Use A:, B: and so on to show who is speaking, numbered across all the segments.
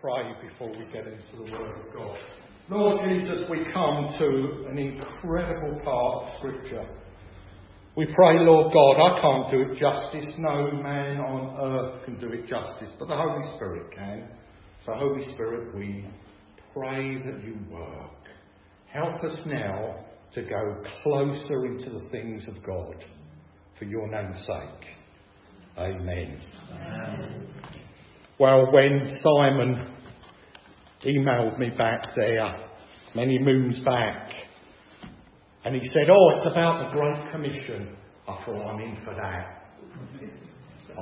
A: pray before we get into the Word of God. Lord Jesus, we come to an incredible part of Scripture. We pray, Lord God, I can't do it justice. No man on earth can do it justice, but the Holy Spirit can. So, Holy Spirit, we pray that you work. Help us now to go closer into the things of God for your name's sake. Amen. Amen. Well, when Simon emailed me back there many moons back, and he said, Oh, it's about the Great Commission, I thought, I'm in for that.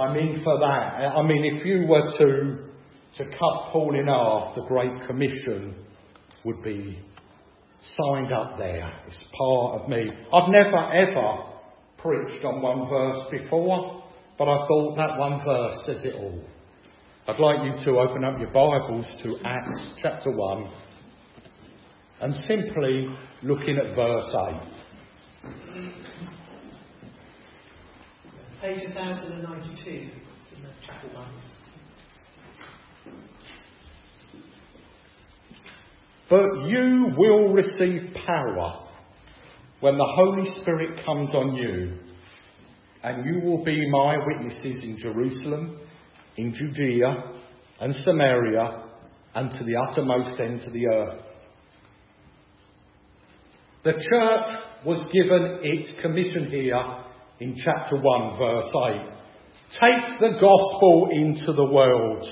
A: I'm in for that. I mean, if you were to, to cut Paul in half, the Great Commission would be signed up there. It's part of me. I've never ever preached on one verse before, but I thought that one verse says it all. I'd like you to open up your Bibles to Acts chapter 1 and simply looking at verse
B: 8. Page 1092 in chapter 1.
A: But you will receive power when the Holy Spirit comes on you, and you will be my witnesses in Jerusalem in Judea and Samaria and to the uttermost ends of the earth. The church was given its commission here in chapter 1, verse 8. Take the gospel into the world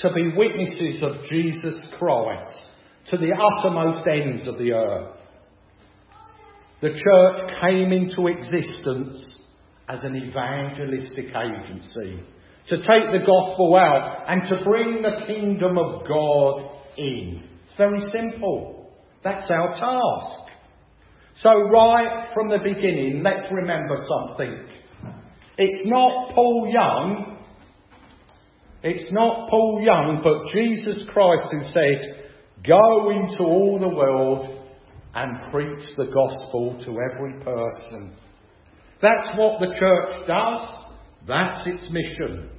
A: to be witnesses of Jesus Christ to the uttermost ends of the earth. The church came into existence as an evangelistic agency to take the gospel out and to bring the kingdom of God in. It's very simple. That's our task. So, right from the beginning, let's remember something. It's not Paul Young, it's not Paul Young, but Jesus Christ who said, Go into all the world and preach the gospel to every person. That's what the church does. That's its mission.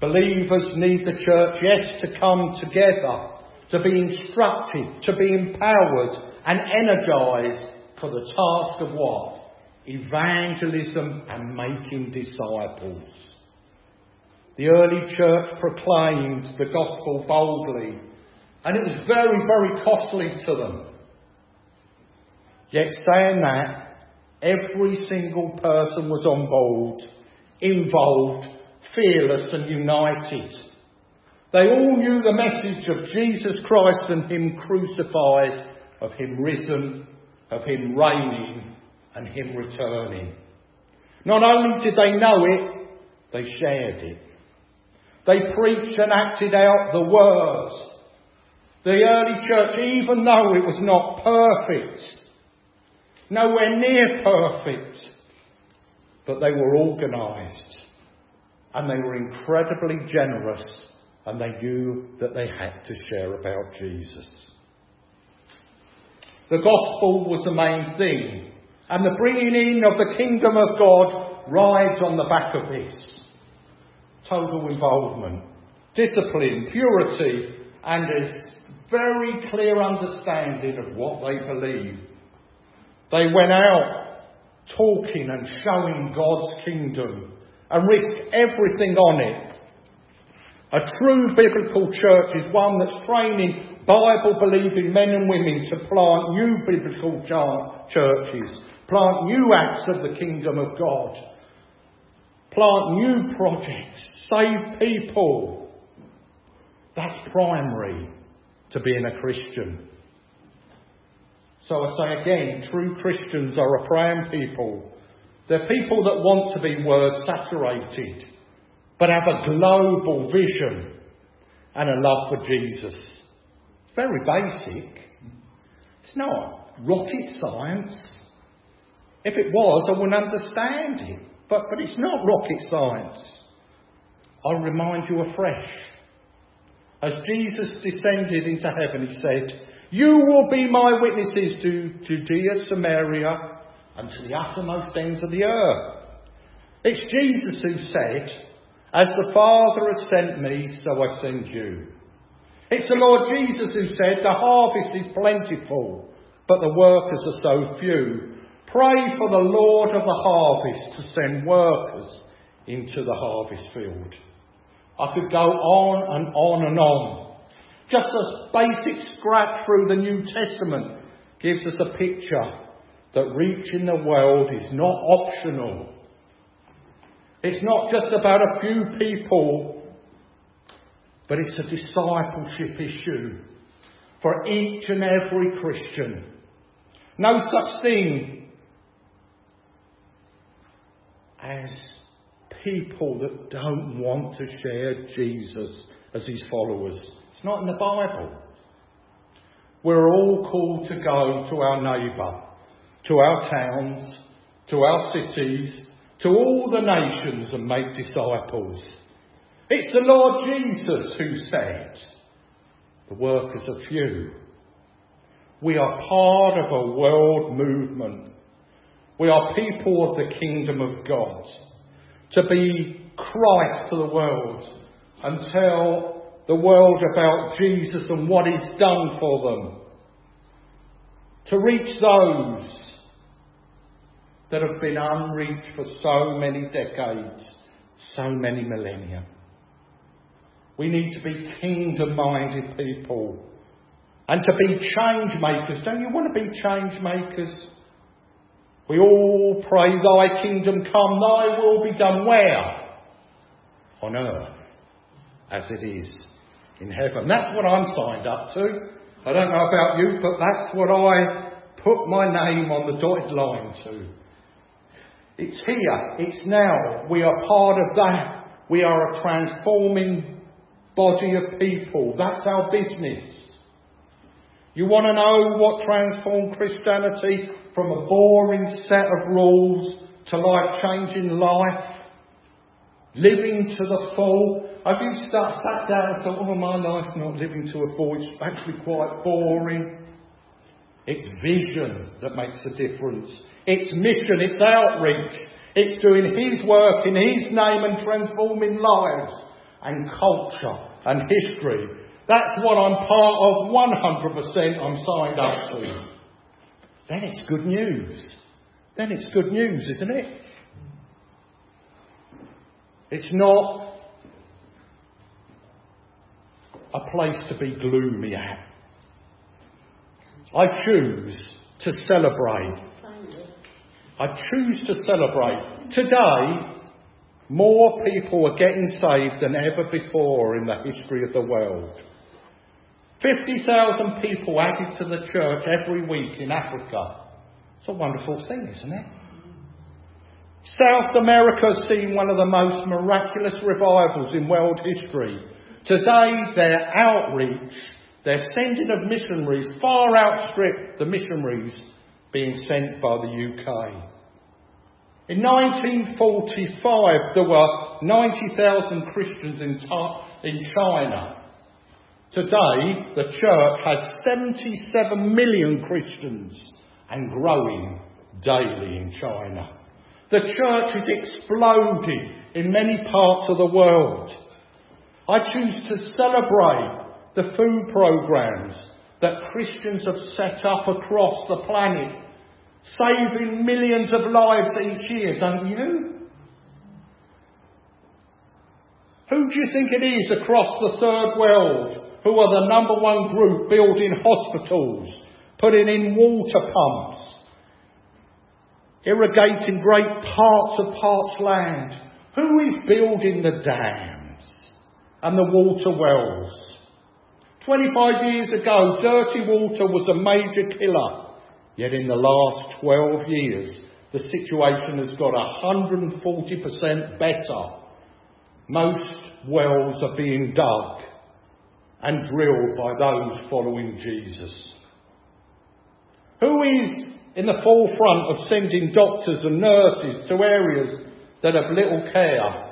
A: Believers need the church, yes, to come together, to be instructed, to be empowered and energized for the task of what? Evangelism and making disciples. The early church proclaimed the gospel boldly, and it was very, very costly to them. Yet saying that, every single person was on board, involved, fearless and united. They all knew the message of Jesus Christ and Him crucified, of Him risen, of Him reigning, and Him returning. Not only did they know it, they shared it. They preached and acted out the words. The early church, even though it was not perfect, nowhere near perfect, but they were organised and they were incredibly generous and they knew that they had to share about Jesus. The gospel was the main thing, and the bringing in of the kingdom of God rides on the back of this. Total involvement, discipline, purity, and a very clear understanding of what they believe. They went out talking and showing God's kingdom and risk everything on it. A true biblical church is one that's training Bible believing men and women to plant new biblical churches, plant new acts of the kingdom of God, plant new projects, save people. That's primary to being a Christian. So I say again, true Christians are a praying people they're people that want to be word saturated, but have a global vision and a love for Jesus. It's very basic. It's not rocket science. If it was, I wouldn't understand it. But, but it's not rocket science. I'll remind you afresh. As Jesus descended into heaven, he said, You will be my witnesses to Judea, Samaria, and to the uttermost ends of the earth. It's Jesus who said, As the Father has sent me, so I send you. It's the Lord Jesus who said, The harvest is plentiful, but the workers are so few. Pray for the Lord of the harvest to send workers into the harvest field. I could go on and on and on. Just a basic scrap through the New Testament gives us a picture that reaching the world is not optional. It's not just about a few people, but it's a discipleship issue for each and every Christian. No such thing as people that don't want to share Jesus as his followers. It's not in the Bible. We're all called to go to our neighbour, to our towns, to our cities, to all the nations and make disciples. It's the Lord Jesus who said, the workers are few. We are part of a world movement. We are people of the kingdom of God. To be Christ to the world and tell the world about Jesus and what He's done for them. To reach those that have been unreached for so many decades, so many millennia. We need to be kingdom minded people and to be change makers. Don't you want to be change makers? We all pray, Thy kingdom come, Thy will be done where? On earth, as it is in heaven. That's what I'm signed up to. I don't know about you, but that's what I put my name on the dotted line to. It's here, it's now. We are part of that. We are a transforming body of people. That's our business. You want to know what transformed Christianity from a boring set of rules to life changing life? Living to the full. Have you start, sat down and thought, oh, my life's not living to a full, it's actually quite boring? It's vision that makes the difference. It's mission, it's outreach. It's doing His work in His name and transforming lives and culture and history. That's what I'm part of 100% I'm signed up to. Then it's good news. Then it's good news, isn't it? It's not a place to be gloomy at. I choose to celebrate I choose to celebrate. Today, more people are getting saved than ever before in the history of the world. 50,000 people added to the church every week in Africa. It's a wonderful thing, isn't it? South America has seen one of the most miraculous revivals in world history. Today, their outreach, their sending of missionaries far outstrip the missionaries being sent by the UK. In 1945, there were 90,000 Christians in, in China. Today, the church has 77 million Christians and growing daily in China. The church is exploding in many parts of the world. I choose to celebrate the food programs that Christians have set up across the planet, saving millions of lives each year, don't you? Who do you think it is across the third world who are the number one group building hospitals, putting in water pumps, irrigating great parts of parts land? Who is building the dams and the water wells? 25 years ago, dirty water was a major killer. Yet in the last 12 years, the situation has got 140% better. Most wells are being dug and drilled by those following Jesus. Who is in the forefront of sending doctors and nurses to areas that have little care?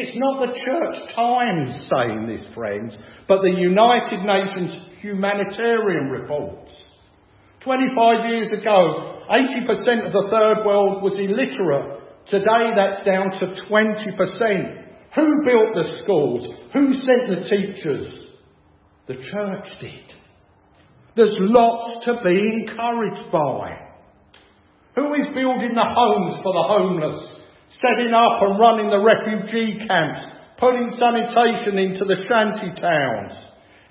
A: It's not the church times saying this, friends, but the United Nations humanitarian reports. 25 years ago, 80% of the third world was illiterate. Today that's down to 20%. Who built the schools? Who sent the teachers? The church did. There's lots to be encouraged by. Who is building the homes for the homeless, setting up and running the refugee camps, putting sanitation into the shanty towns?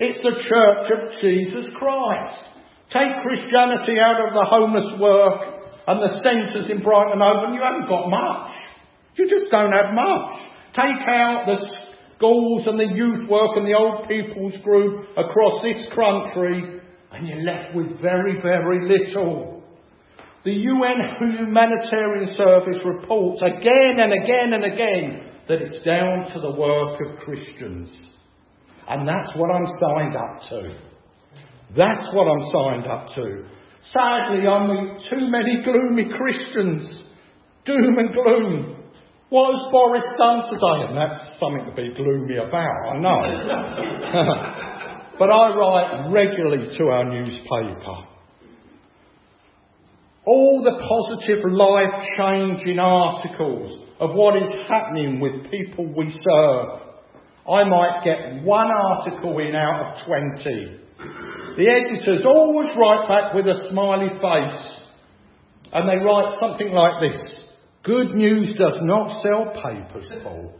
A: It's the Church of Jesus Christ. Take Christianity out of the homeless work and the centres in Brighton and you haven't got much. You just don't have much. Take out the schools and the youth work and the old people's group across this country and you're left with very, very little. The UN Humanitarian Service reports again and again and again that it's down to the work of Christians. And that's what I'm signed up to. That's what I'm signed up to. Sadly, I meet too many gloomy Christians. Doom and gloom. What has Boris done today? And that's something to be gloomy about, I know. but I write regularly to our newspaper. All the positive life changing articles of what is happening with people we serve. I might get one article in out of 20 the editors always write back with a smiley face. And they write something like this Good news does not sell papers, Paul.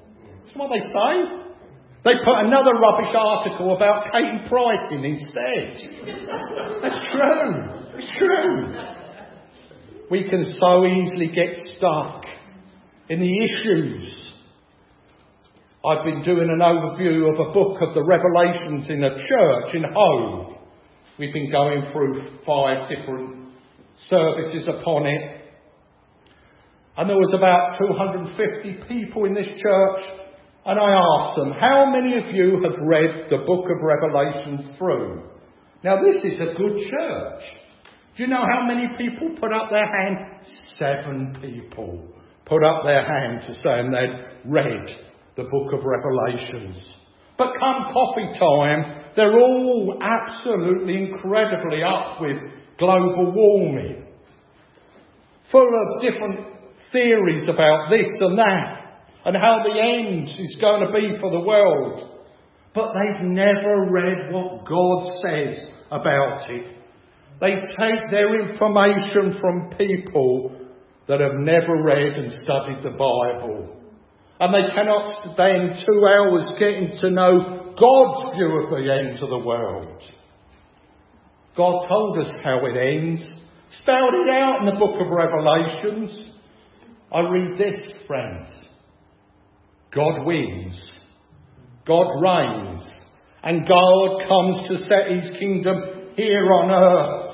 A: That's what they say. They put another rubbish article about Katie Pricing instead. That's true. It's true. We can so easily get stuck in the issues. I've been doing an overview of a book of the Revelations in a church in Hove. We've been going through five different services upon it. And there was about 250 people in this church. And I asked them, how many of you have read the book of Revelation through? Now this is a good church. Do you know how many people put up their hand? Seven people put up their hand to say they'd read the book of Revelations. But come coffee time, they're all absolutely incredibly up with global warming. Full of different theories about this and that, and how the end is going to be for the world. But they've never read what God says about it. They take their information from people that have never read and studied the Bible. And they cannot spend two hours getting to know God's view of the end of the world. God told us how it ends, spelled it out in the book of Revelations. I read this, friends. God wins, God reigns, and God comes to set his kingdom here on earth.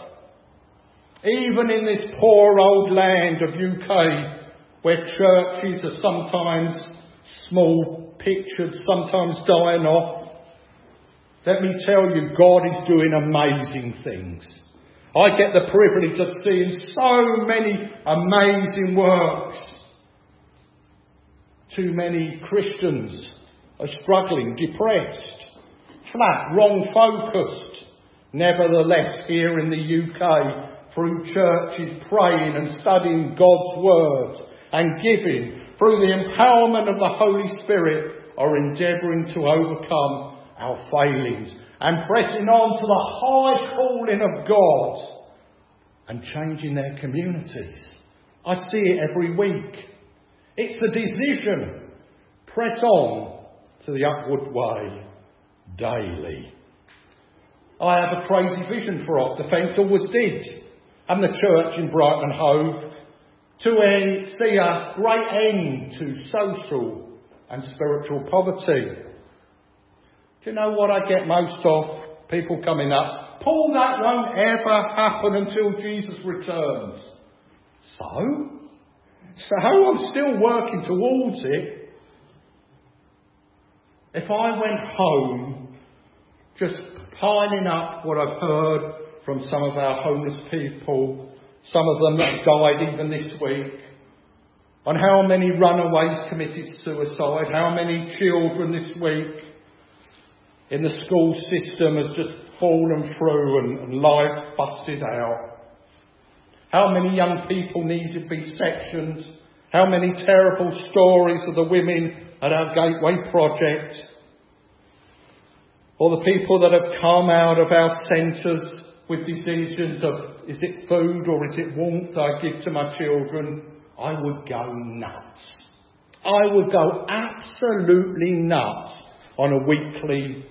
A: Even in this poor old land of UK, where churches are sometimes small pictured, sometimes dying off, let me tell you, God is doing amazing things. I get the privilege of seeing so many amazing works. Too many Christians are struggling, depressed, flat, wrong focused. Nevertheless, here in the UK, through churches praying and studying God's Word and giving, through the empowerment of the Holy Spirit, are endeavouring to overcome our failings and pressing on to the high calling of God and changing their communities. I see it every week. It's the decision. Press on to the upward way daily. I have a crazy vision for Off the Fence, always did, and the church in Brighton Hove to see a great end to social and spiritual poverty. Do you know what I get most of? People coming up. Paul, that won't ever happen until Jesus returns. So? So I'm still working towards it. If I went home just piling up what I've heard from some of our homeless people, some of them that died even this week, on how many runaways committed suicide, how many children this week, in the school system has just fallen through and, and life busted out. How many young people need to be sectioned? How many terrible stories of the women at our Gateway project, or the people that have come out of our centres with decisions of is it food or is it warmth I give to my children, I would go nuts. I would go absolutely nuts on a weekly,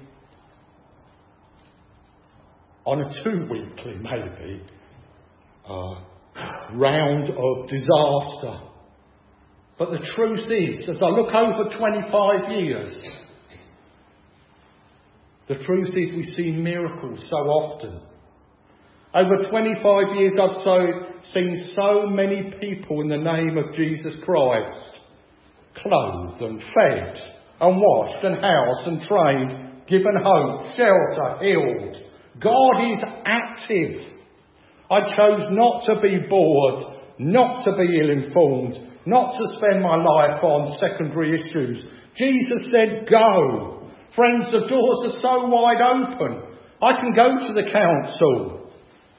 A: on a two weekly maybe, uh, round of disaster. But the truth is, as I look over 25 years, the truth is we see miracles so often. Over 25 years I've so, seen so many people in the name of Jesus Christ clothed and fed and washed and housed and trained, given hope, shelter, healed. God is active. I chose not to be bored, not to be ill informed, not to spend my life on secondary issues. Jesus said, go. Friends, the doors are so wide open. I can go to the council,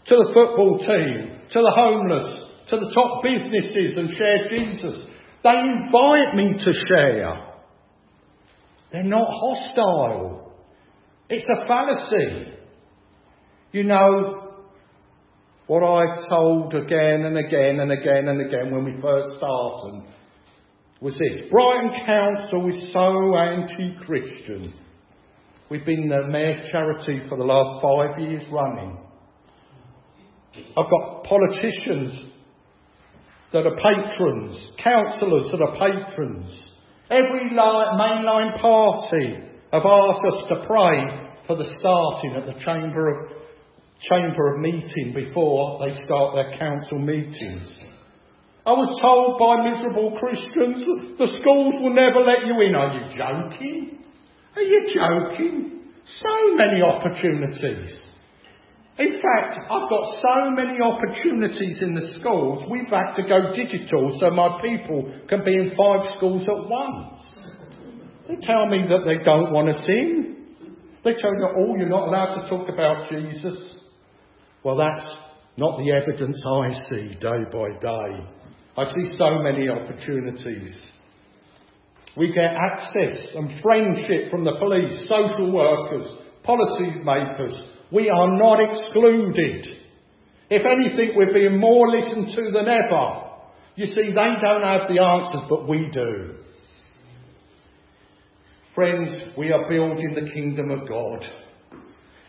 A: to the football team, to the homeless, to the top businesses and share Jesus. They invite me to share. They're not hostile. It's a fallacy. You know, what I've told again and again and again and again when we first started was this. Brighton Council is so anti-Christian. We've been the mayor's charity for the last five years running. I've got politicians that are patrons, councillors that are patrons. Every mainline party have asked us to pray for the starting at the Chamber of chamber of meeting before they start their council meetings. I was told by miserable Christians the schools will never let you in. Are you joking? Are you joking? So many opportunities. In fact, I've got so many opportunities in the schools, we've had to go digital so my people can be in five schools at once. They tell me that they don't want to sing. They tell me, oh, you're not allowed to talk about Jesus. Well, that's not the evidence I see day by day. I see so many opportunities. We get access and friendship from the police, social workers, policy makers. We are not excluded. If anything, we're being more listened to than ever. You see, they don't have the answers, but we do. Friends, we are building the kingdom of God.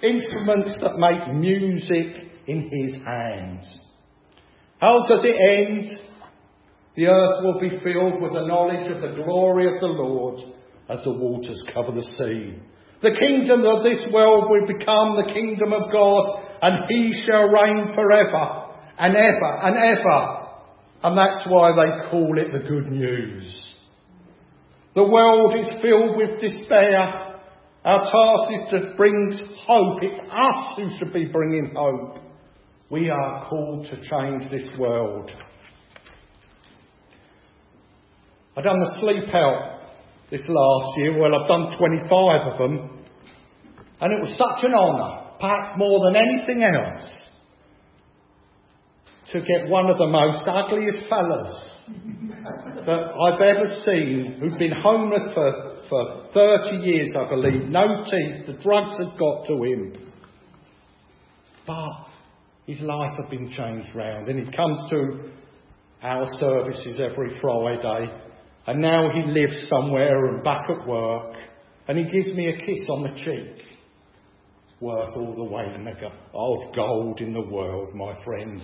A: Instruments that make music in his hands. How does it end? The earth will be filled with the knowledge of the glory of the Lord as the waters cover the sea. The kingdom of this world will become the kingdom of God, and he shall reign forever and ever and ever. And that's why they call it the good news. The world is filled with despair. Our task is to bring hope. It's us who should be bringing hope. We are called to change this world. I've done the sleep out this last year. Well, I've done 25 of them. And it was such an honour, perhaps more than anything else, to get one of the most ugliest fellas that I've ever seen who'd been homeless for, for 30 years, I believe. No teeth. The drugs had got to him. But his life had been changed round, and he comes to our services every Friday, and now he lives somewhere and back at work, and he gives me a kiss on the cheek. It's worth all the weight of gold in the world, my friends.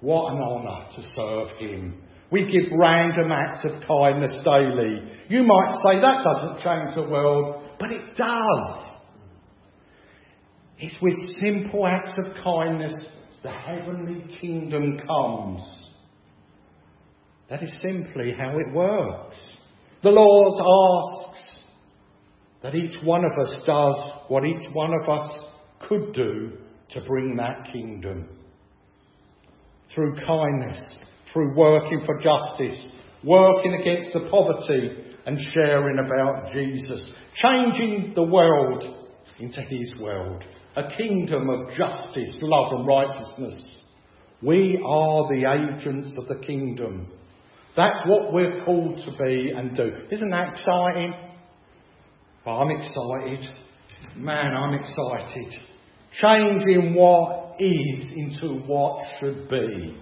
A: What an honour to serve him. We give random acts of kindness daily. You might say that doesn't change the world, but it does. It's with simple acts of kindness the heavenly kingdom comes. That is simply how it works. The Lord asks that each one of us does what each one of us could do to bring that kingdom. Through kindness, through working for justice, working against the poverty and sharing about Jesus, changing the world into His world a kingdom of justice, love, and righteousness, We are the agents of the kingdom. That's what we're called to be and do. Isn't that exciting? Well, I'm excited. Man, I'm excited. Changing what is into what should be.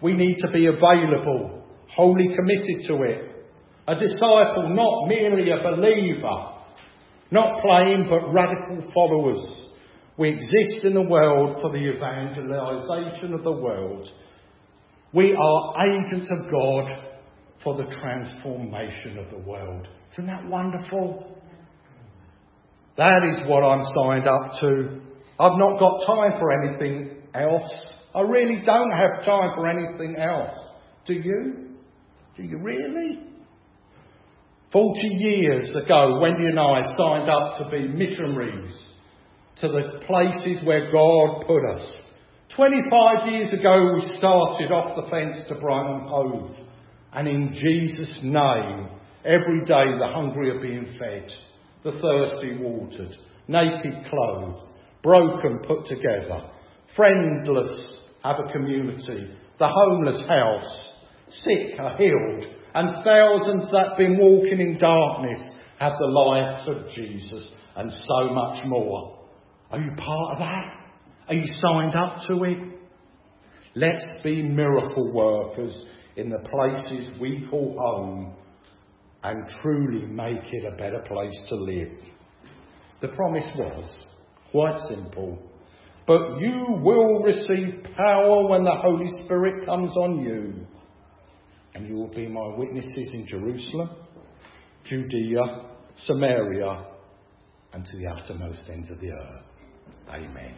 A: We need to be available, wholly committed to it. A disciple, not merely a believer, not plain but radical followers. We exist in the world for the evangelization of the world. We are agents of God for the transformation of the world. Isn't that wonderful? That is what I'm signed up to. I've not got time for anything else. I really don't have time for anything else. Do you? Do you really? Forty years ago, Wendy and I signed up to be missionaries to the places where God put us. 25 years ago, we started off the fence to Brighton Hove. And in Jesus' name, every day the hungry are being fed, the thirsty watered, naked clothed, broken put together, friendless have a community, the homeless house, sick are healed, and thousands that have been walking in darkness have the light of Jesus, and so much more. Are you part of that? Are you signed up to it? Let's be miracle workers in the places we call home and truly make it a better place to live. The promise was quite simple. But you will receive power when the Holy Spirit comes on you. And you will be my witnesses in Jerusalem, Judea, Samaria, and to the uttermost ends of the earth. Amen.